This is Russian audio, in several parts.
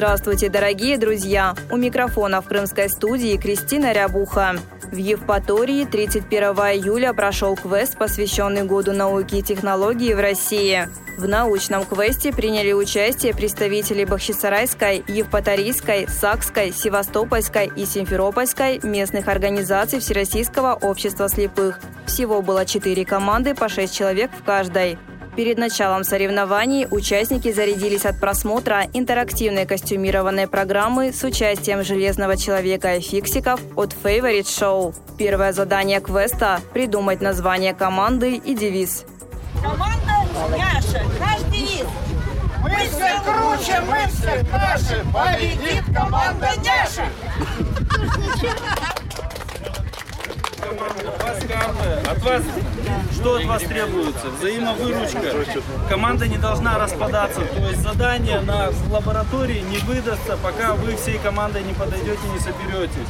Здравствуйте, дорогие друзья! У микрофона в крымской студии Кристина Рябуха. В Евпатории 31 июля прошел квест, посвященный Году науки и технологий в России. В научном квесте приняли участие представители Бахчисарайской, Евпаторийской, Сакской, Севастопольской и Симферопольской местных организаций Всероссийского общества слепых. Всего было четыре команды по шесть человек в каждой. Перед началом соревнований участники зарядились от просмотра интерактивной костюмированной программы с участием Железного Человека и Фиксиков от Favorite Show. Первое задание квеста – придумать название команды и девиз. Команда Няша, наш девиз. Мы все круче, мы все наши, победит команда Няши. От вас что от вас требуется? Взаимовыручка. Команда не должна распадаться. То есть задание на лаборатории не выдастся, пока вы всей командой не подойдете, не соберетесь.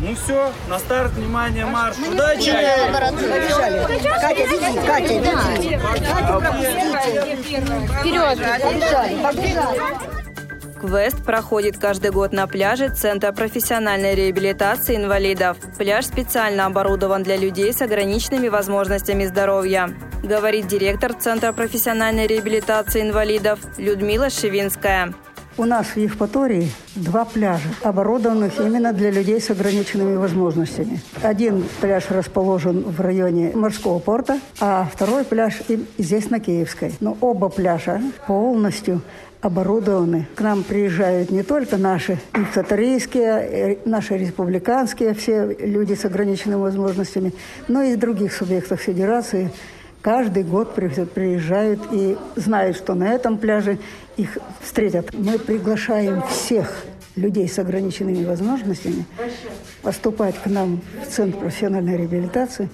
Ну все, на старт, внимание, марш. Удачи! Катя, веди, Катя, веди. Катя, пропустите. Вперед, побежали, побежали. Квест проходит каждый год на пляже Центра профессиональной реабилитации инвалидов. Пляж специально оборудован для людей с ограниченными возможностями здоровья. Говорит директор Центра профессиональной реабилитации инвалидов Людмила Шевинская. У нас в Евпатории два пляжа, оборудованных именно для людей с ограниченными возможностями. Один пляж расположен в районе морского порта, а второй пляж здесь на Киевской. Но оба пляжа полностью оборудованы. К нам приезжают не только наши евпаторийские, э, наши республиканские, все люди с ограниченными возможностями, но и из других субъектов федерации – каждый год приезжают и знают, что на этом пляже их встретят. Мы приглашаем всех людей с ограниченными возможностями поступать к нам в Центр профессиональной реабилитации,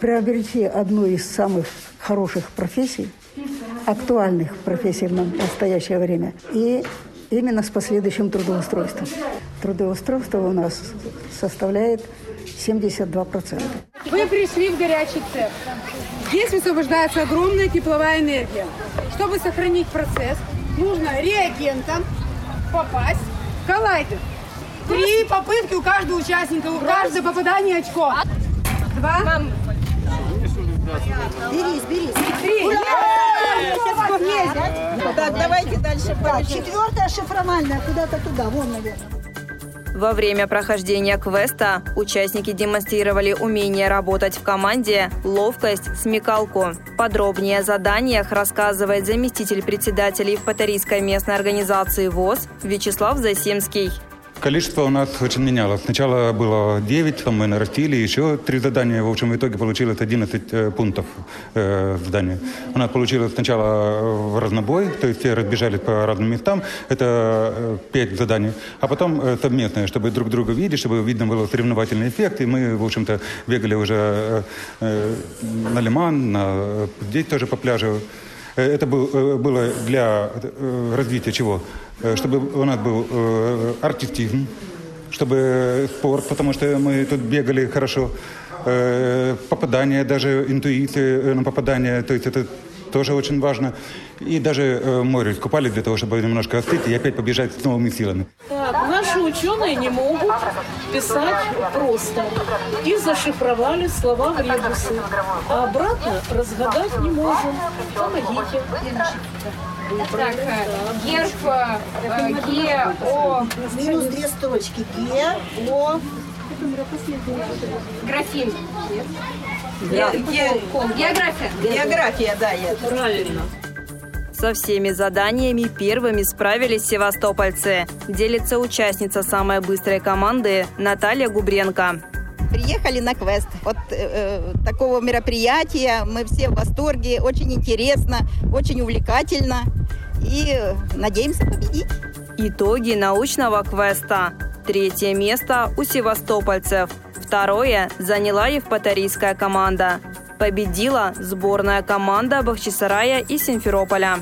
приобрести одну из самых хороших профессий, актуальных профессий в настоящее время, и именно с последующим трудоустройством. Трудоустройство у нас составляет 72%. Вы пришли в горячий цех. Здесь высвобождается огромная тепловая энергия. Чтобы сохранить процесс, нужно реагентом попасть в коллайдер. Три попытки у каждого участника, у каждого попадания очко. Два. Берись, берись. Три. Так, давайте дальше. Так, четвертая шифровальная, куда-то туда, вон, наверное. Во время прохождения квеста участники демонстрировали умение работать в команде, ловкость, смекалку. Подробнее о заданиях рассказывает заместитель председателя Евпаторийской местной организации ВОЗ Вячеслав Засимский. Количество у нас очень менялось. Сначала было 9, потом мы нарастили, еще три задания. В общем, в итоге получилось 11 э, пунктов э, задания. У нас получилось сначала э, в разнобой, то есть все разбежались по разным местам. Это 5 заданий. А потом совместное, чтобы друг друга видеть, чтобы видно было соревновательный эффект. И мы, в общем-то, бегали уже на Лиман, на, здесь тоже по пляжу. Это был, было для развития чего? Э, чтобы у нас был э, артистизм, чтобы спорт, потому что мы тут бегали хорошо, э, попадание, даже интуиции на попадание, то есть это тоже очень важно. И даже э, море искупались для того, чтобы немножко остыть и опять побежать с новыми силами. Так, наши ученые не могут писать просто. И зашифровали слова в ребусы. А обратно разгадать не можем. Помогите. Так, герб э, Г, О... Минус две строчки. Г, О... Графин. География. География, да, я. Правильно. Со всеми заданиями первыми справились севастопольцы. Делится участница самой быстрой команды Наталья Губренко. Приехали на квест. Вот э, э, такого мероприятия мы все в восторге. Очень интересно, очень увлекательно. и надеемся победить. Итоги научного квеста. Третье место у севастопольцев. Второе заняла Евпаторийская команда. Победила сборная команда Бахчисарая и Симферополя.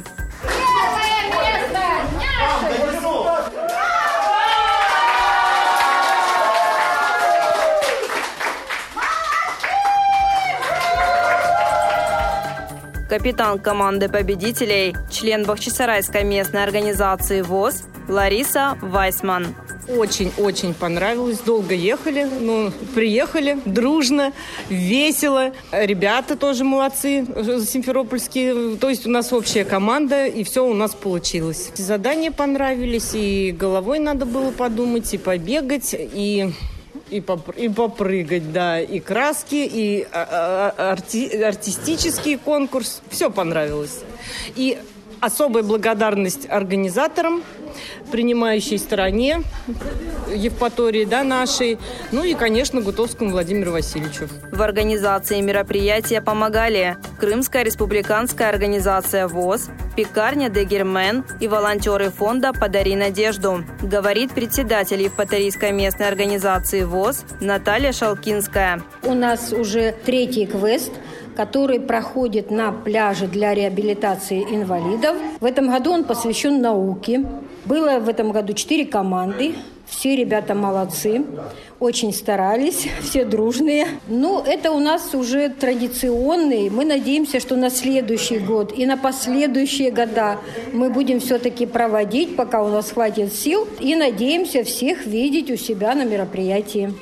Капитан команды победителей, член Бахчисарайской местной организации ВОЗ Лариса Вайсман. Очень-очень понравилось. Долго ехали, но приехали дружно, весело. Ребята тоже молодцы, симферопольские. То есть у нас общая команда, и все у нас получилось. Задания понравились, и головой надо было подумать, и побегать, и и, поп и попрыгать, да, и краски, и а, а, арти артистический конкурс. Все понравилось. И особая благодарность организаторам, принимающей стороне Евпатории, да, нашей, ну и, конечно, Гутовскому Владимиру Васильевичу. В организации мероприятия помогали Крымская республиканская организация ВОЗ, пекарня Дегермен и волонтеры фонда «Подари надежду», говорит председатель Евпаторийской местной организации ВОЗ Наталья Шалкинская. У нас уже третий квест – который проходит на пляже для реабилитации инвалидов. В этом году он посвящен науке. Было в этом году четыре команды. Все ребята молодцы, очень старались, все дружные. Ну, это у нас уже традиционный. Мы надеемся, что на следующий год и на последующие года мы будем все-таки проводить, пока у нас хватит сил. И надеемся всех видеть у себя на мероприятии.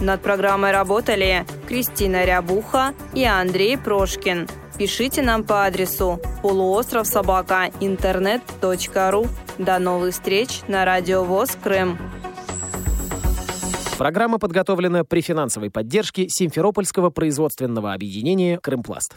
Над программой работали Кристина Рябуха и Андрей Прошкин. Пишите нам по адресу полуостров собака интернет.ру. До новых встреч на Радио ВОЗ Крым. Программа подготовлена при финансовой поддержке Симферопольского производственного объединения «Крымпласт».